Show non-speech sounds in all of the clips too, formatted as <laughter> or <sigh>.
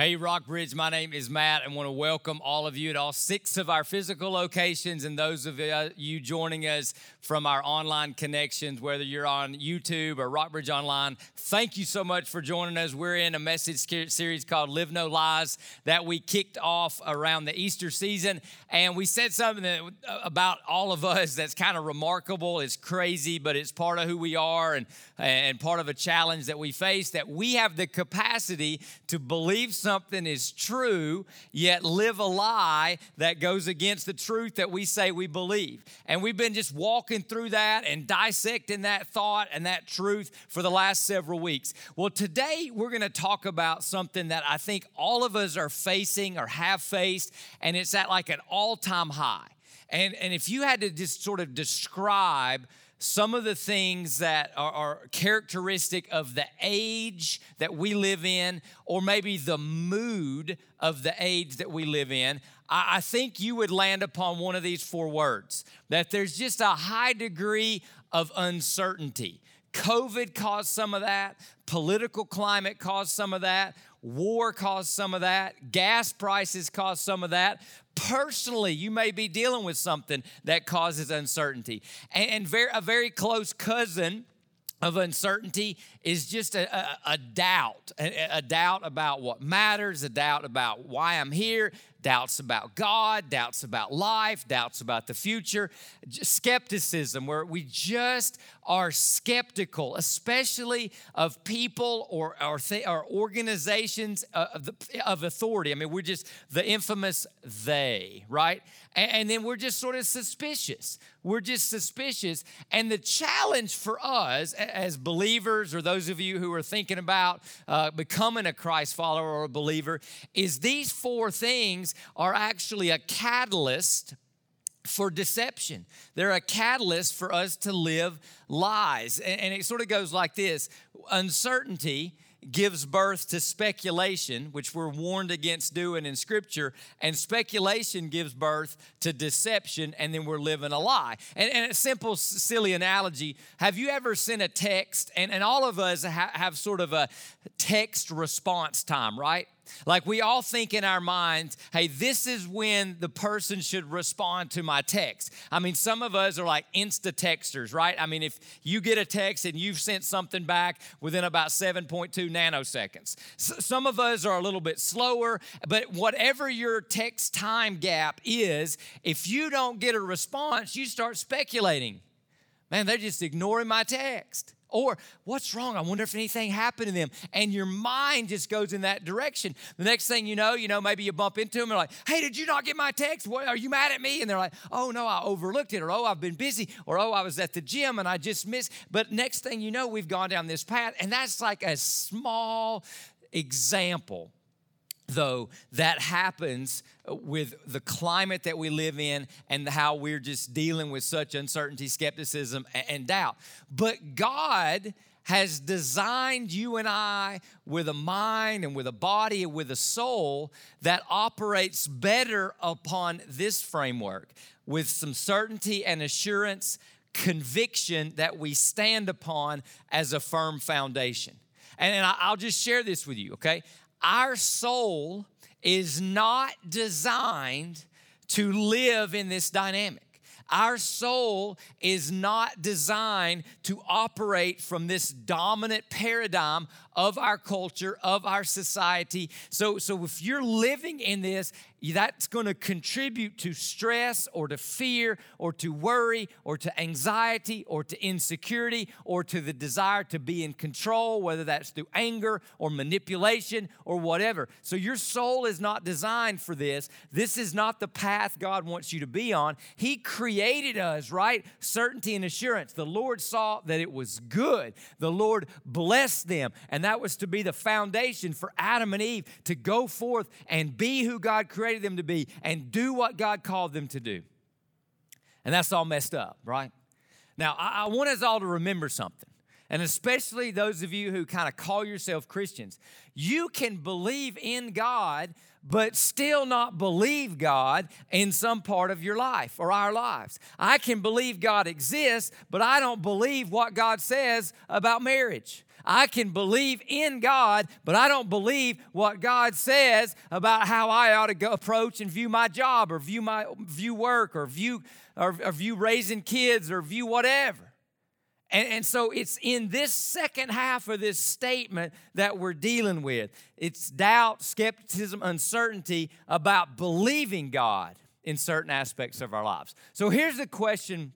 Hey, Rockbridge, my name is Matt and want to welcome all of you at all six of our physical locations and those of uh, you joining us from our online connections, whether you're on YouTube or Rockbridge Online. Thank you so much for joining us. We're in a message series called Live No Lies that we kicked off around the Easter season. And we said something that, uh, about all of us that's kind of remarkable. It's crazy, but it's part of who we are and, and part of a challenge that we face that we have the capacity to believe something something is true, yet live a lie that goes against the truth that we say we believe. And we've been just walking through that and dissecting that thought and that truth for the last several weeks. Well, today we're going to talk about something that I think all of us are facing or have faced, and it's at like an all time high. And, and if you had to just sort of describe some of the things that are, are, characteristic of the age that we live in, or maybe the mood of the age that we live in, I, I think you would land upon one of these four words that there's just a high degree of uncertainty. COVID caused some of that, political climate caused some of that, war caused some of that, gas prices caused some of that, personally you may be dealing with something that causes uncertainty. And, a very close cousin of uncertainty is just a, a, a doubt, a, a, doubt about what matters, a doubt about why I'm here, doubts about God, doubts about life, doubts about the future, skepticism, where we just are skeptical, especially of people or, or, th- or organizations of, the, of authority. I mean, we're just the infamous they, right? And, and then we're just sort of suspicious. We're just suspicious. And the challenge for us as believers, or those of you who are thinking about uh, becoming a Christ follower or a believer, is these four things are actually a catalyst for deception. They're a catalyst for us to live lies. And, it sort of goes like this uncertainty gives birth to speculation, which we're warned against doing in Scripture, and speculation gives birth to deception, and then we're living a lie. And, and a simple, silly analogy have you ever sent a text? And, and all of us ha- have sort of a text response time, right? Like we all think in our minds, hey, this is when the person should respond to my text. I mean, some of us are like insta texters, right? I mean, if you get a text and you've sent something back within about 7.2 nanoseconds, some of us are a little bit slower, but whatever your text time gap is, if you don't get a response, you start speculating. Man, they're just ignoring my text. Or, what's wrong? I wonder if anything happened to them. And your mind just goes in that direction. The next thing you know, you know, maybe you bump into them and like, hey, did you not get my text? What, are you mad at me? And they're like, oh, no, I overlooked it. Or, oh, I've been busy. Or, oh, I was at the gym and I just missed. But next thing you know, we've gone down this path. And that's like a small example though, that happens with the climate that we live in and how we're just dealing with such uncertainty, skepticism, and doubt. But God has designed you and I with a mind and with a body and with a soul that operates better upon this framework with some certainty and assurance, conviction that we stand upon as a firm foundation. And I'll just share this with you, okay? Our soul is not designed to live in this dynamic. Our soul is not designed to operate from this dominant paradigm of our culture, of our society. So, so if you're living in this that's going to contribute to stress or to fear or to worry or to anxiety or to insecurity or to the desire to be in control, whether that's through anger or manipulation or whatever. So your soul is not designed for this. This is not the path God wants you to be on. He created us, right? Certainty and assurance. The Lord saw that it was good. The Lord blessed them. And that was to be the foundation for Adam and Eve to go forth and be who God created created them to be and do what God called them to do. And that's all messed up, right? Now, I, I want us all to remember something, and especially those of you who kind of call yourself Christians. You can believe in God, but still not believe God in some part of your life or our lives. I can believe God exists, but I don't believe what God says about marriage. I can believe in God, but I don't believe what God says about how I ought to approach and view my job or view my view work or view or, or view raising kids or view whatever. And, and, so it's in this second half of this statement that we're dealing with. It's doubt, skepticism, uncertainty about believing God in certain aspects of our lives. So here's the question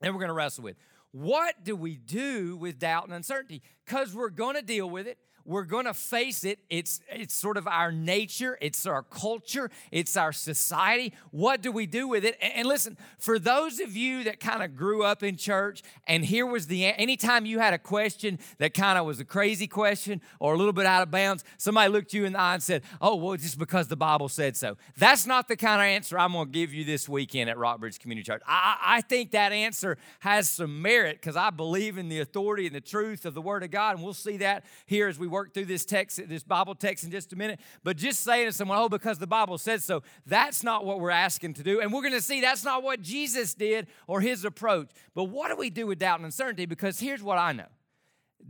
that we're going to wrestle with What do we do with doubt and uncertainty? Because we're going to deal with it. We're going to face it. It's, it's sort of our nature, it's our culture, it's our society. What do we do with it? And, and listen, for those of you that kind of grew up in church, and here was the anytime you had a question that kind of was a crazy question or a little bit out of bounds, somebody looked you in the eye and said, Oh, well, just because the Bible said so. That's not the kind of answer I'm going to give you this weekend at Rockbridge Community Church. I, I think that answer has some merit because I believe in the authority and the truth of the Word of God, and we'll see that here as we work through this text, this Bible text in just a minute. But just saying to someone, oh, because the Bible says so, that's not what we're asking to do. And we're going to see that's not what Jesus did or his approach. But what do we do with doubt and uncertainty? Because here's what I know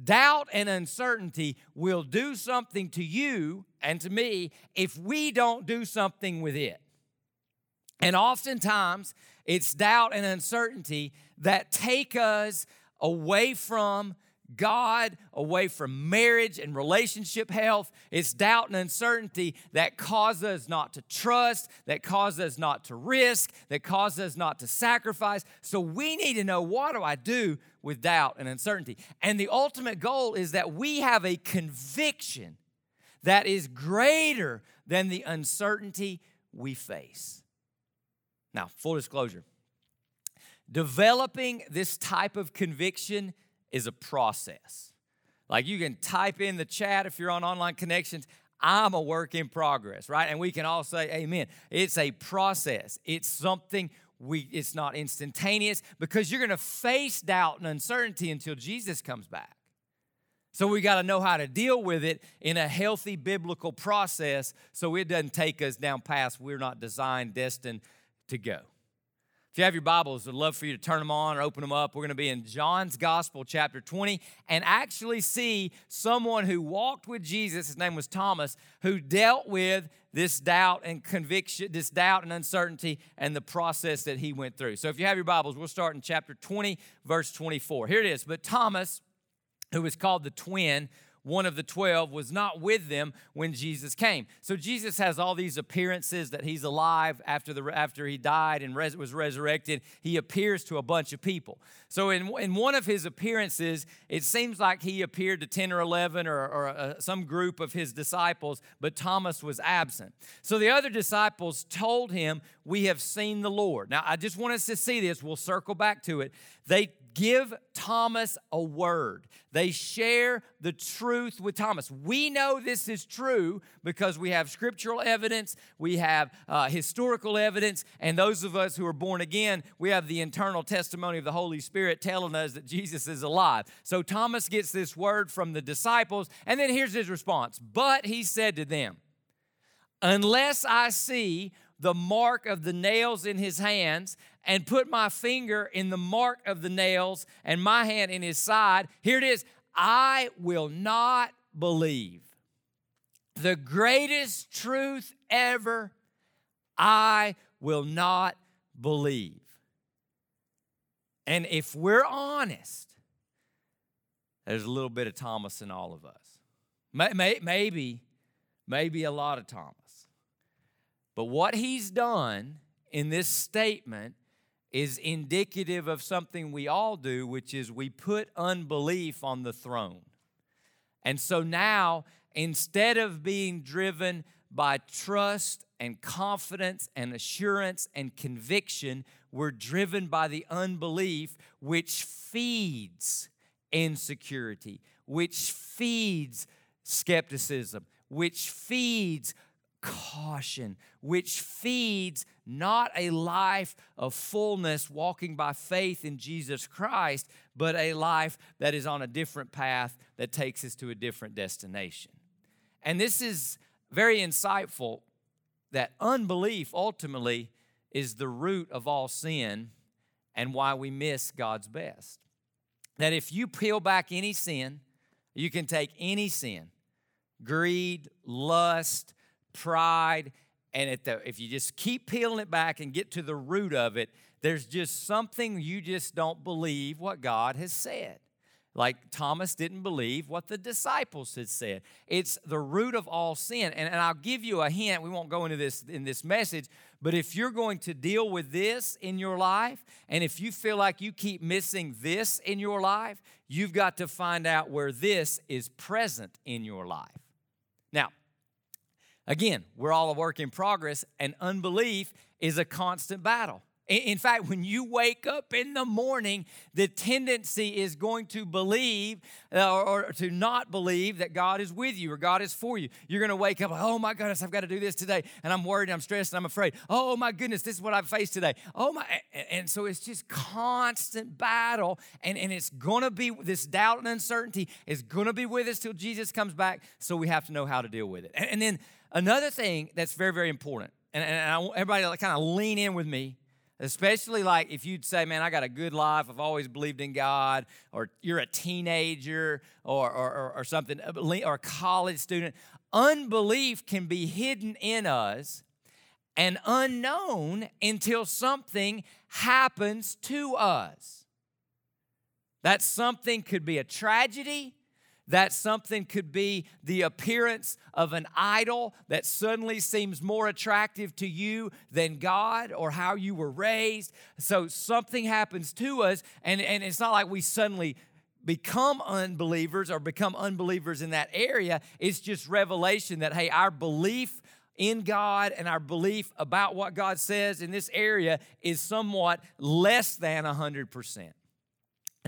doubt and uncertainty will do something to you and to me if we don't do something with it. And oftentimes, it's doubt and uncertainty that take us away from God, away from marriage and relationship health. It's doubt and uncertainty that cause us not to trust, that cause us not to risk, that cause us not to sacrifice. So we need to know what do I do with doubt and uncertainty? And the ultimate goal is that we have a conviction that is greater than the uncertainty we face. Now, full disclosure developing this type of conviction is a process. Like you can type in the chat if you're on online connections, I'm a work in progress, right? And we can all say amen. It's a process. It's something we it's not instantaneous because you're going to face doubt and uncertainty until Jesus comes back. So we got to know how to deal with it in a healthy biblical process so it doesn't take us down paths we're not designed destined to go. If you have your Bibles, I'd love for you to turn them on or open them up. We're going to be in John's Gospel, chapter 20, and actually see someone who walked with Jesus, his name was Thomas, who dealt with this doubt and conviction, this doubt and uncertainty, and the process that he went through. So if you have your Bibles, we'll start in chapter 20, verse 24. Here it is. But Thomas, who was called the twin, one of the 12, was not with them when Jesus came. So Jesus has all these appearances that he's alive after, the, after he died and res, was resurrected. He appears to a bunch of people. So in, in one of his appearances, it seems like he appeared to 10 or 11 or, or uh, some group of his disciples, but Thomas was absent. So the other disciples told him, We have seen the Lord. Now, I just want us to see this. We'll circle back to it. They give Thomas a word. They share the truth with Thomas. We know this is true because we have scriptural evidence, we have uh, historical evidence, and those of us who are born again, we have the internal testimony of the Holy Spirit telling us that Jesus is alive. So Thomas gets this word from the disciples, and then here's his response But he said to them, Unless I see the mark of the nails in his hands and put my finger in the mark of the nails and my hand in his side, here it is I will not believe. The greatest truth ever, I will not believe. And if we're honest, there's a little bit of Thomas in all of us. Maybe, maybe a lot of Thomas. But what he's done in this statement is indicative of something we all do, which is we put unbelief on the throne. And so now, instead of being driven by trust and confidence and assurance and conviction, we're driven by the unbelief which feeds insecurity, which feeds skepticism, which feeds caution, which feeds not a life of fullness walking by faith in Jesus Christ, but a life that is on a different path that takes us to a different destination. And this is very insightful that unbelief ultimately is the root of all sin and why we miss God's best. That if you peel back any sin, You can take any sin greed, lust, pride, and the, if you just keep peeling it back and get to the root of it, there's just something you just don't believe what God has said. Like Thomas didn't believe what the disciples had said. It's the root of all sin. And, and I'll give you a hint. We won't go into this in this message, but if you're going to deal with this in your life, and if you feel like you keep missing this in your life, you've got to find out where this is present in your life. Now, again, we're all a work in progress, and unbelief is a constant battle. In fact, when you wake up in the morning, the tendency is going to believe uh, or, to not believe that God is with you or God is for you. You're going to wake up, oh my goodness, I've got to do this today. And I'm worried, I'm stressed, and I'm afraid. Oh my goodness, this is what I've faced today. Oh my. And so it's just constant battle. And, and it's going to be this doubt and uncertainty is going to be with us till Jesus comes back. So we have to know how to deal with it. And, and then another thing that's very, very important, and, and I want everybody to kind of lean in with me Especially like if you'd say, man, I got a good life, I've always believed in God, or you're a teenager or, or, or, something, uh, or a college student. Unbelief can be hidden in us and unknown until something happens to us. That something could be a tragedy, that something could be the appearance of an idol that suddenly seems more attractive to you than God or how you were raised. So something happens to us, and, and it's not like we suddenly become unbelievers or become unbelievers in that area. It's just revelation that, hey, our belief in God and our belief about what God says in this area is somewhat less than 100%. And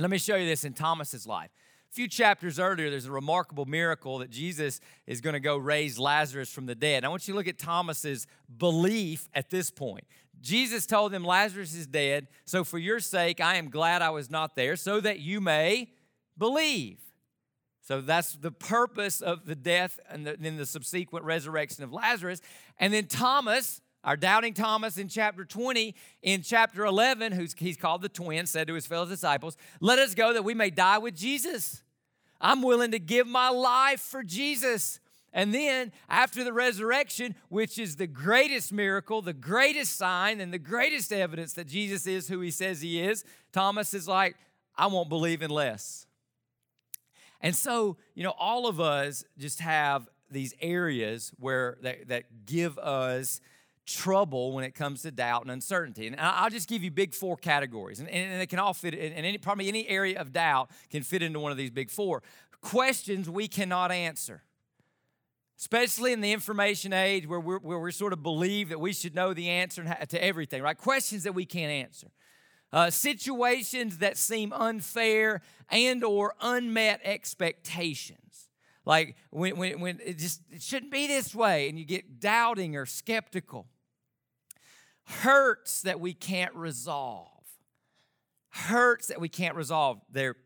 let me show you this in Thomas's life few chapters earlier, there's a remarkable miracle that Jesus is going to go raise Lazarus from the dead. I want you to look at Thomas's belief at this point. Jesus told them, Lazarus is dead, so for your sake, I am glad I was not there, so that you may believe. So that's the purpose of the death and then the subsequent resurrection of Lazarus. And then Thomas, our doubting Thomas in chapter 20, in chapter 11, who's he's called the twin, said to his fellow disciples, Let us go that we may die with Jesus. I'm willing to give my life for Jesus. And then after the resurrection, which is the greatest miracle, the greatest sign, and the greatest evidence that Jesus is who he says he is, Thomas is like, I won't believe unless. And so, you know, all of us just have these areas where that, that give us trouble when it comes to doubt and uncertainty. And I'll just give you big four categories, and, and they can all fit, and any, probably any area of doubt can fit into one of these big four. Questions we cannot answer, especially in the information age where, we're, where we sort of believe that we should know the answer to everything, right? Questions that we can't answer. Uh, situations that seem unfair and or unmet expectations like when, when, when it just it shouldn't be this way and you get doubting or skeptical hurts that we can't resolve. Hurts that we can't resolve. They're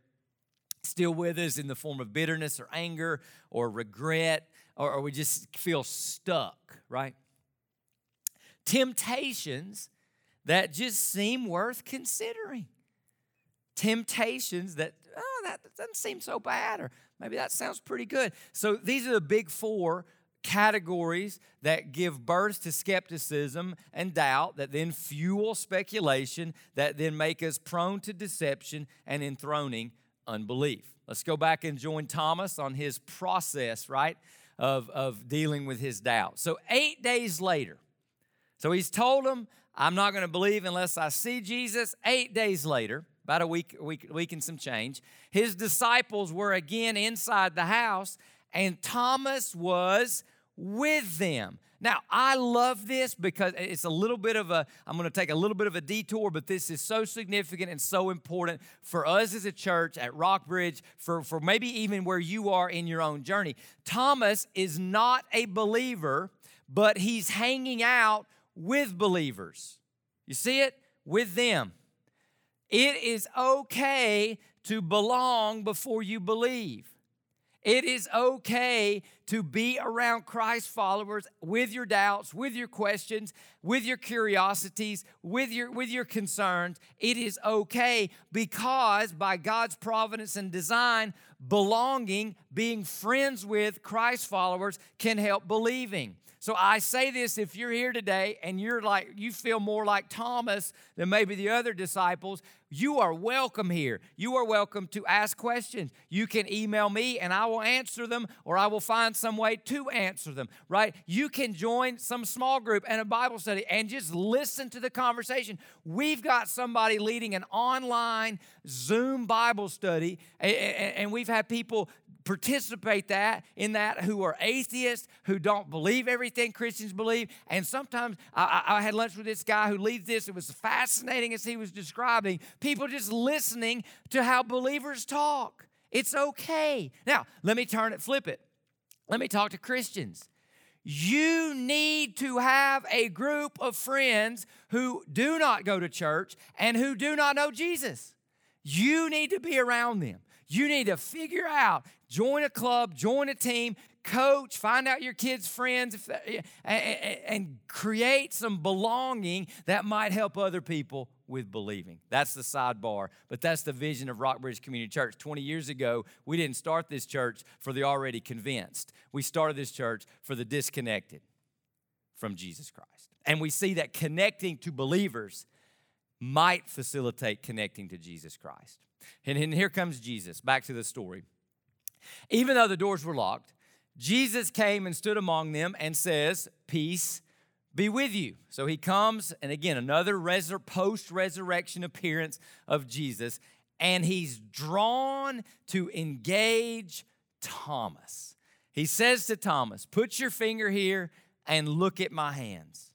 still with us in the form of bitterness or anger or regret, or, or we just feel stuck, right? Temptations that just seem worth considering. Temptations that, oh, that doesn't seem so bad, or maybe that sounds pretty good. So these are the big four categories that give birth to skepticism and doubt, that then fuel speculation, that then make us prone to deception and enthroning unbelief. Let's go back and join Thomas on his process, right, of, of dealing with his doubt. So, eight days later, so he's told him, I'm not going to believe unless I see Jesus. Eight days later, about a week, week, week and some change, his disciples were again inside the house, and Thomas was with them. Now, I love this because it's a little bit of a, I'm going to take a little bit of a detour, but this is so significant and so important for us as a church at Rockbridge, for, for maybe even where you are in your own journey. Thomas is not a believer, but he's hanging out with believers. You see it? With them. It is okay to belong before you believe. It is okay to be around Christ followers with your doubts, with your questions, with your curiosities, with your with your concerns. It is okay because by God's providence and design, belonging, being friends with Christ followers can help believing. So I say this if you're here today and you're like, you feel more like Thomas than maybe the other disciples, you are welcome here. You are welcome to ask questions. You can email me and I will answer them or I will find some way to answer them, right? You can join some small group and a Bible study and just listen to the conversation. We've got somebody leading an online Zoom Bible study and we've had people participate that in that who are atheists who don't believe everything christians believe. And sometimes I, I, had lunch with this guy who leads this. It was fascinating as he was describing people just listening to how believers talk. It's okay. Now let me turn it flip it. Let me talk to christians. You need to have a group of friends who do not go to church and who do not know jesus. You need to be around them you need to figure out, join a club, join a team, coach, find out your kids' friends, and create some belonging that might help other people with believing. That's the sidebar, but that's the vision of Rockbridge Community Church. 20 years ago, we didn't start this church for the already convinced. We started this church for the disconnected from Jesus Christ. And we see that connecting to believers might facilitate connecting to Jesus Christ. And, and here comes Jesus. Back to the story. Even though the doors were locked, Jesus came and stood among them and says, Peace be with you. So he comes, and again, another resur- post resurrection appearance of Jesus, and he's drawn to engage Thomas. He says to Thomas, Put your finger here and look at my hands.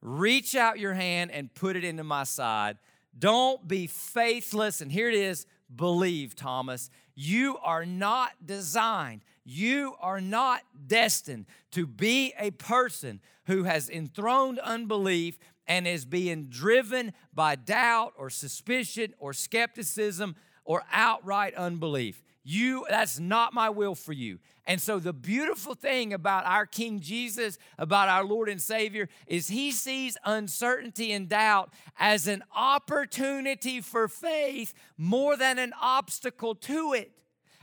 Reach out your hand and put it into my side. Don't be faithless. And here it is believe, Thomas. You are not designed, you are not destined to be a person who has enthroned unbelief and is being driven by doubt or suspicion or skepticism or outright unbelief. You, that's not my will for you. And so, the beautiful thing about our King Jesus, about our Lord and Savior, is he sees uncertainty and doubt as an opportunity for faith more than an obstacle to it.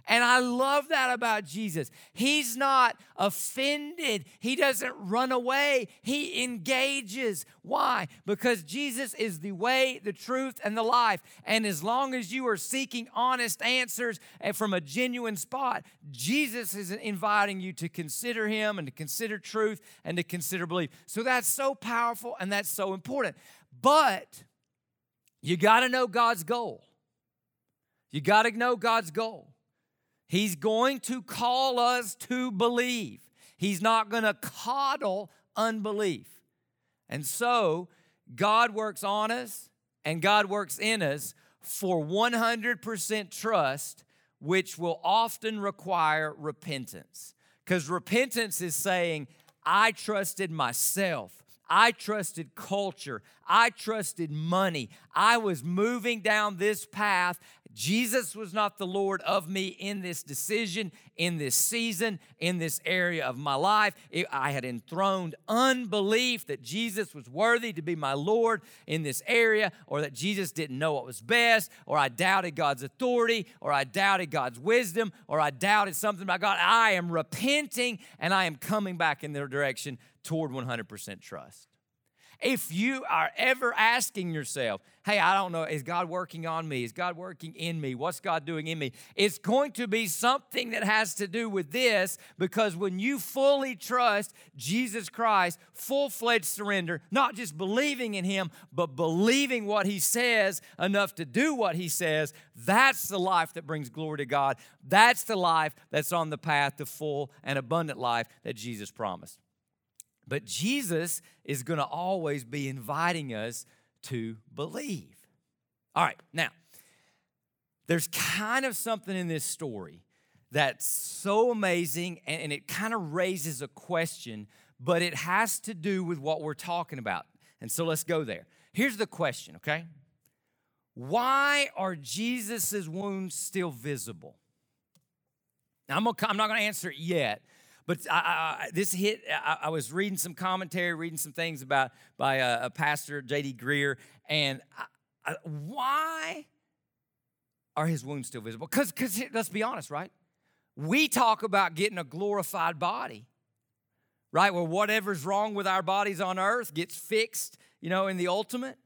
And I love that about Jesus. He's not offended, He doesn't run away, He engages. Why? Because Jesus is the way, the truth, and the life. And as long as you are seeking honest answers and from a genuine spot, Jesus is inviting you to consider Him and to consider truth and to consider belief. So that's so powerful and that's so important. But you got to know God's goal. You got to know God's goal. He's going to call us to believe. He's not going to coddle unbelief. And so, God works on us and God works in us for 100% trust, which will often require repentance. Because repentance is saying, I trusted myself. I trusted culture. I trusted money. I was moving down this path. Jesus was not the Lord of me in this decision, in this season, in this area of my life. I had enthroned unbelief that Jesus was worthy to be my Lord in this area, or that Jesus didn't know what was best, or I doubted God's authority, or I doubted God's wisdom, or I doubted something about God. I am repenting and I am coming back in their direction toward 100% trust. If you are ever asking yourself, hey, I don't know, is God working on me? Is God working in me? What's God doing in me? It's going to be something that has to do with this because when you fully trust Jesus Christ, full fledged surrender, not just believing in Him, but believing what He says enough to do what He says, that's the life that brings glory to God. That's the life that's on the path to full and abundant life that Jesus promised. But Jesus is going to always be inviting us to believe. All right, now, there's kind of something in this story that's so amazing and, and it kind of raises a question, but it has to do with what we're talking about. And so let's go there. Here's the question, okay? Why are Jesus' wounds still visible? Now, I'm, gonna, I'm not going to answer it yet, but I, I, this hit. I, I, was reading some commentary, reading some things about by a, a pastor, J.D. Greear, and why are his wounds still visible? Because, because let's be honest, right? We talk about getting a glorified body, right? Where whatever's wrong with our bodies on earth gets fixed, you know, in the ultimate.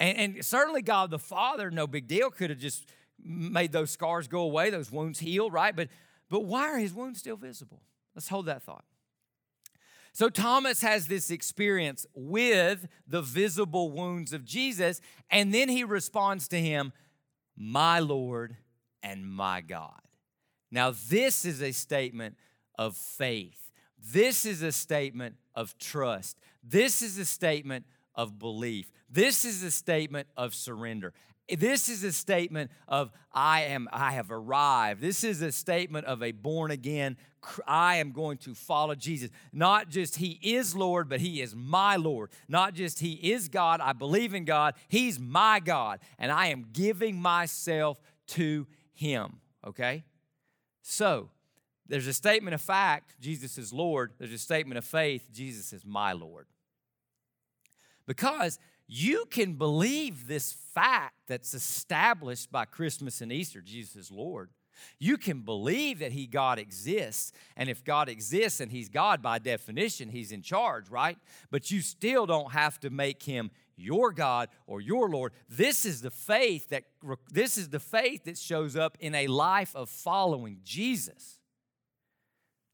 And, and certainly, God the Father, no big deal, could have just made those scars go away, those wounds heal, right? But, but why are his wounds still visible? Let's hold that thought. So Thomas has this experience with the visible wounds of Jesus, and then he responds to him, My Lord and my God. Now, this is a statement of faith. This is a statement of trust. This is a statement of belief. This is a statement of surrender. This is a statement of I am I have arrived. This is a statement of a born again I am going to follow Jesus. Not just he is Lord, but he is my Lord. Not just he is God, I believe in God, he's my God and I am giving myself to him, okay? So, there's a statement of fact, Jesus is Lord. There's a statement of faith, Jesus is my Lord. Because you can believe this fact that's established by Christmas and Easter Jesus is Lord. You can believe that He, God, exists. And if God exists and He's God, by definition, He's in charge, right? But you still don't have to make Him your God or your Lord. This is the faith that this is the faith that shows up in a life of following Jesus.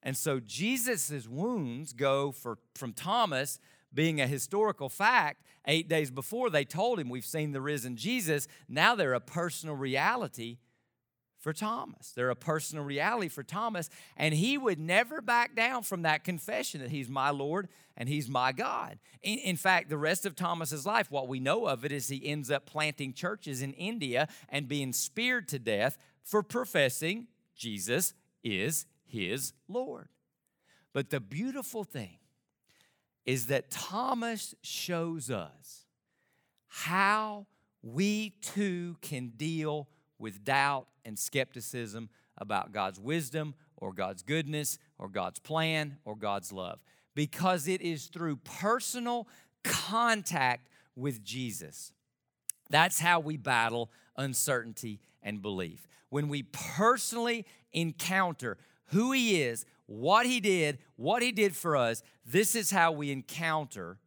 And so Jesus' wounds go for, from Thomas being a historical fact, eight days before they told him, We've seen the risen Jesus. Now they're a personal reality for Thomas. They're a personal reality for Thomas, and he would never back down from that confession that he's my Lord and he's my God. In, in, fact, the rest of Thomas's life, what we know of it is he ends up planting churches in India and being speared to death for professing Jesus is his Lord. But the beautiful thing is that Thomas shows us how we too can deal with doubt and skepticism about God's wisdom or God's goodness or God's plan or God's love because it is through personal contact with Jesus. That's how we battle uncertainty and belief. When we personally encounter who He is, what He did, what He did for us, this is how we encounter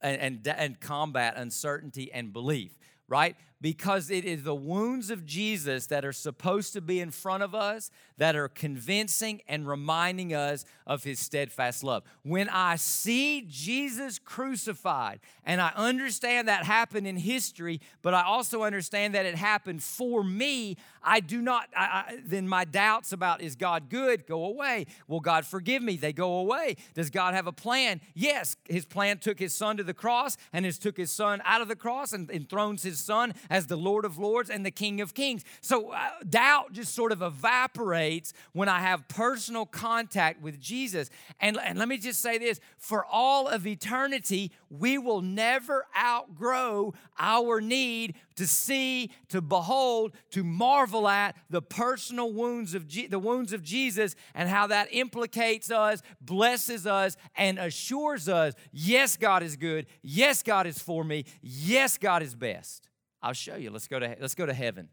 and, and, and combat uncertainty and belief, right? Because it is the wounds of Jesus that are supposed to be in front of us that are convincing and reminding us of his steadfast love. When I see Jesus crucified, and I understand that happened in history, but I also understand that it happened for me, I do not, I, I, then my doubts about is God good go away. Will God forgive me? They go away. Does God have a plan? Yes, his plan took his son to the cross and has took his son out of the cross and enthrones his son as the Lord of Lords and the King of Kings. So uh, doubt just sort of evaporates when I have personal contact with Jesus. And, and let me just say this for all of eternity, we will never outgrow our need to see, to behold, to marvel at the personal wounds of Je- the wounds of Jesus and how that implicates us, blesses us, and assures us, yes, God is good. Yes, God is for me. Yes, God is best. I'll show you. Let's go to, let's go to heaven,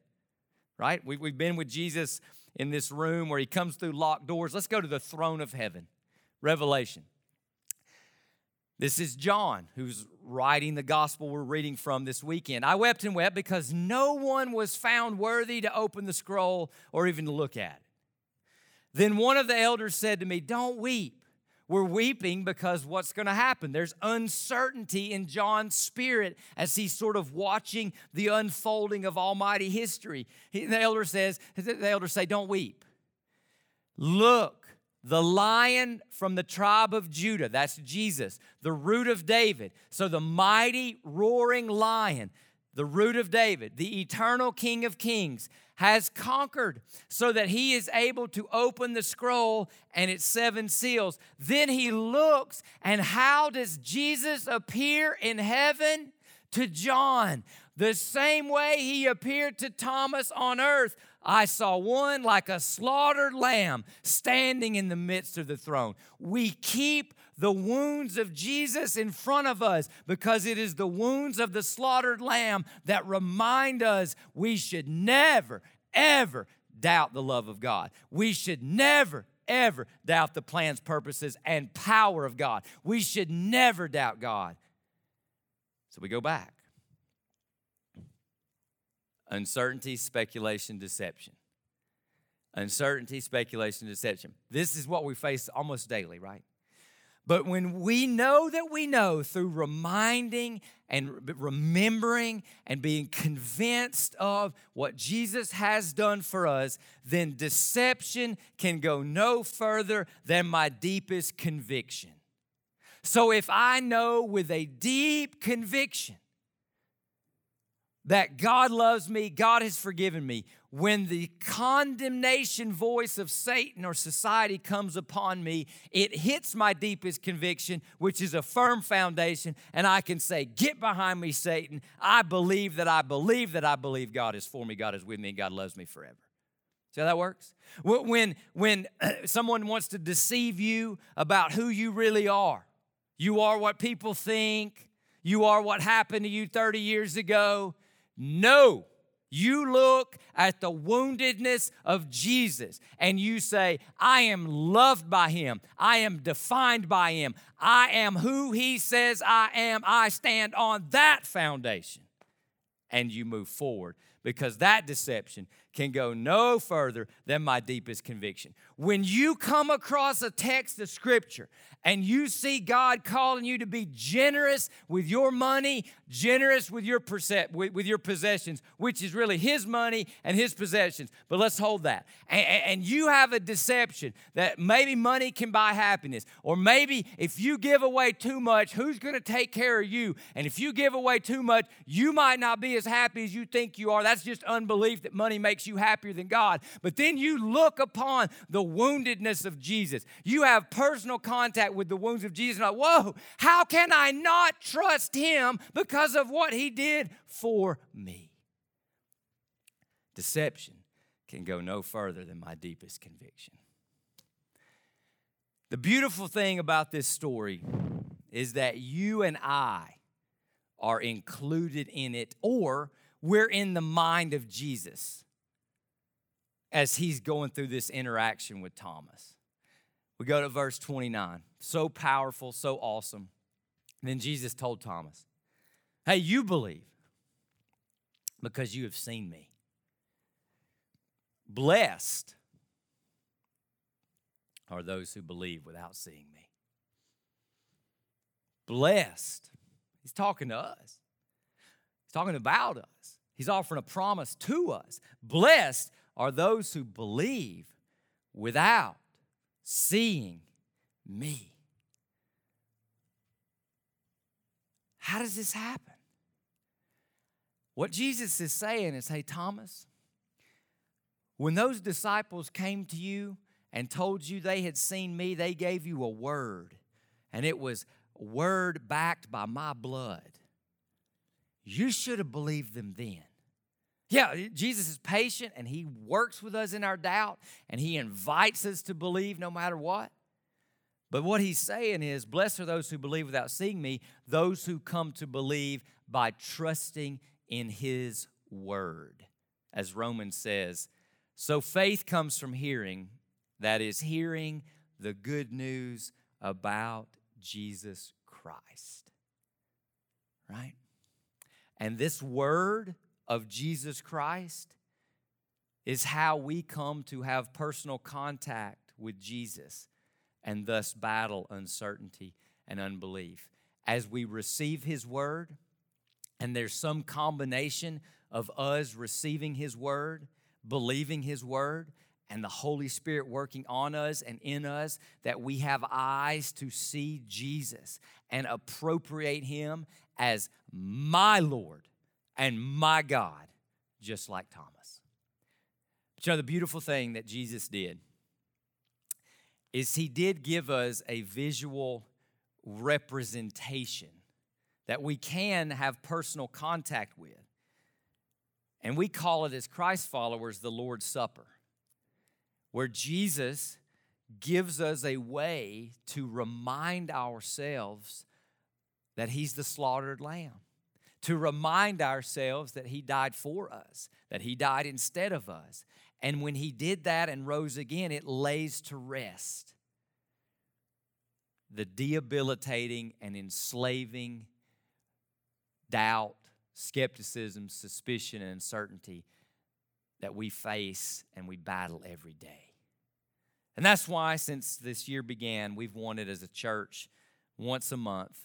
right? We, we've been with Jesus in this room where he comes through locked doors. Let's go to the throne of heaven, Revelation. This is John who's writing the gospel we're reading from this weekend. I wept and wept because no one was found worthy to open the scroll or even to look at it. Then one of the elders said to me, Don't weep. We're weeping because what's going to happen? There's uncertainty in John's spirit as he's sort of watching the unfolding of almighty history. He, the elder says, the elders say, Don't weep. Look, the lion from the tribe of Judah, that's Jesus, the root of David. So the mighty roaring lion, the root of David, the eternal King of Kings, has conquered so that he is able to open the scroll and its seven seals. Then he looks, and how does Jesus appear in heaven? To John, the same way he appeared to Thomas on earth I saw one like a slaughtered lamb standing in the midst of the throne. We keep the wounds of Jesus in front of us because it is the wounds of the slaughtered lamb that remind us we should never, ever doubt the love of God. We should never, ever doubt the plans, purposes, and power of God. We should never doubt God. So we go back uncertainty, speculation, deception. Uncertainty, speculation, deception. This is what we face almost daily, right? But when we know that we know through reminding and remembering and being convinced of what Jesus has done for us, then deception can go no further than my deepest conviction. So if I know with a deep conviction that God loves me, God has forgiven me. When the condemnation voice of Satan or society comes upon me, it hits my deepest conviction, which is a firm foundation, and I can say, Get behind me, Satan. I believe that I believe that I believe God is for me, God is with me, and God loves me forever. See how that works? When, when <clears throat> someone wants to deceive you about who you really are, you are what people think, you are what happened to you 30 years ago, no. You look at the woundedness of Jesus and you say, I am loved by him. I am defined by him. I am who he says I am. I stand on that foundation. And you move forward because that deception can go no further than my deepest conviction. When you come across a text of scripture and you see God calling you to be generous with your money, generous with your percep- with, your possessions, which is really His money and His possessions. But let's hold that. And, and you have a deception that maybe money can buy happiness, or maybe if you give away too much, who's going to take care of you? And if you give away too much, you might not be as happy as you think you are. That's just unbelief that money makes you happier than God. But then you look upon the woundedness of Jesus. You have personal contact with the wounds of Jesus. Like, whoa, how can I not trust him because of what he did for me? Deception can go no further than my deepest conviction. The beautiful thing about this story is that you and I are included in it, or we're in the mind of Jesus as he's going through this interaction with Thomas. We go to verse 29. So powerful, so awesome. And then Jesus told Thomas, Hey, you believe because you have seen me. Blessed are those who believe without seeing me. Blessed. He's talking to us, he's talking about us. He's offering a promise to us. Blessed are those who believe without seeing me. How does this happen? What Jesus is saying is, hey, Thomas, when those disciples came to you and told you they had seen me, they gave you a word, and it was word backed by my blood. You should have believed them then. Yeah, Jesus is patient and he works with us in our doubt and he invites us to believe no matter what. But what he's saying is, Blessed are those who believe without seeing me, those who come to believe by trusting in his word. As Romans says, so faith comes from hearing, that is, hearing the good news about Jesus Christ. Right? And this word of Jesus Christ is how we come to have personal contact with Jesus and thus battle uncertainty and unbelief. As we receive His Word, and there's some combination of us receiving His Word, believing His Word, and the Holy Spirit working on us and in us, that we have eyes to see Jesus and appropriate Him as my Lord and my God, just like Thomas. But you know, the beautiful thing that Jesus did is he did give us a visual representation that we can have personal contact with. And we call it as Christ followers the Lord's Supper, where Jesus gives us a way to remind ourselves that He's the slaughtered lamb, to remind ourselves that He died for us, that He died instead of us. And when He did that and rose again, it lays to rest the debilitating and enslaving doubt, skepticism, suspicion, and uncertainty that we face and we battle every day. And that's why, since this year began, we've wanted as a church once a month,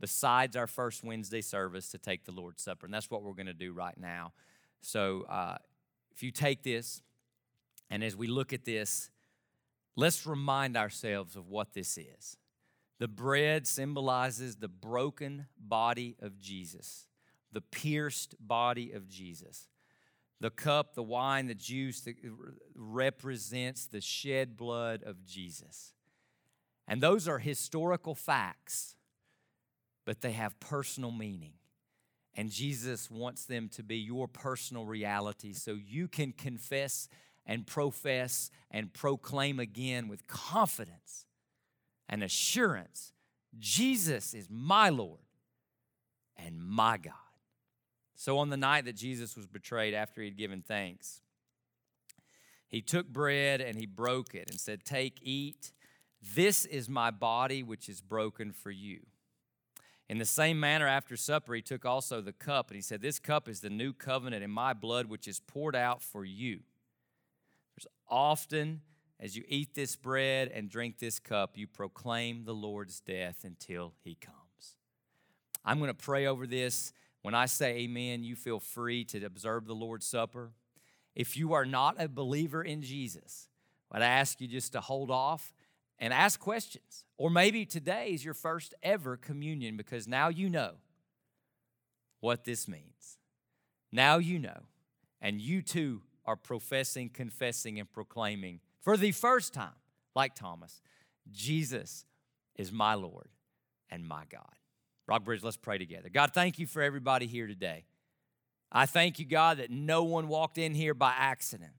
besides our first Wednesday service, to take the Lord's Supper. And that's what we're going to do right now. So uh, if you take this, and as we look at this, let's remind ourselves of what this is. The bread symbolizes the broken body of Jesus, the pierced body of Jesus. The cup, the wine, the juice that represents the shed blood of Jesus. And those are historical facts, but they have personal meaning. And Jesus wants them to be your personal reality so you can confess and profess and proclaim again with confidence and assurance Jesus is my Lord and my God. So, on the night that Jesus was betrayed after he'd given thanks, he took bread and he broke it and said, Take, eat. This is my body, which is broken for you. In the same manner, after supper, he took also the cup and he said, This cup is the new covenant in my blood, which is poured out for you. There's often as you eat this bread and drink this cup, you proclaim the Lord's death until he comes. I'm going to pray over this. When I say amen, you feel free to observe the Lord's Supper. If you are not a believer in Jesus, I'd ask you just to hold off and ask questions. Or maybe today is your first ever communion because now you know what this means. Now you know. And you too are professing, confessing, and proclaiming for the first time, like Thomas, Jesus is my Lord and my God. Rockbridge, let's pray together. God, thank you for everybody here today. I thank you, God, that no one walked in here by accident.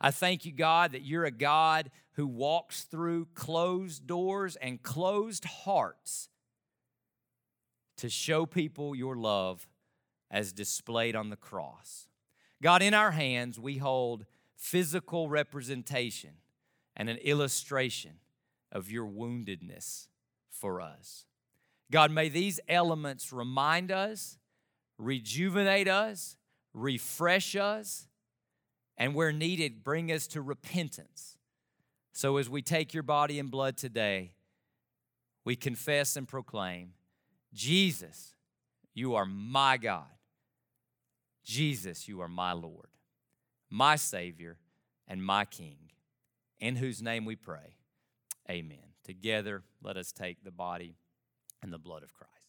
I thank you, God, that you're a God who walks through closed doors and closed hearts to show people your love as displayed on the cross. God, in our hands, we hold physical representation and an illustration of your woundedness for us. God, may these elements remind us, rejuvenate us, refresh us, and where needed, bring us to repentance. So as we take your body and blood today, we confess and proclaim Jesus, you are my God. Jesus, you are my Lord, my Savior, and my King in whose name we pray. Amen. Together, let us take the body and the blood of Christ.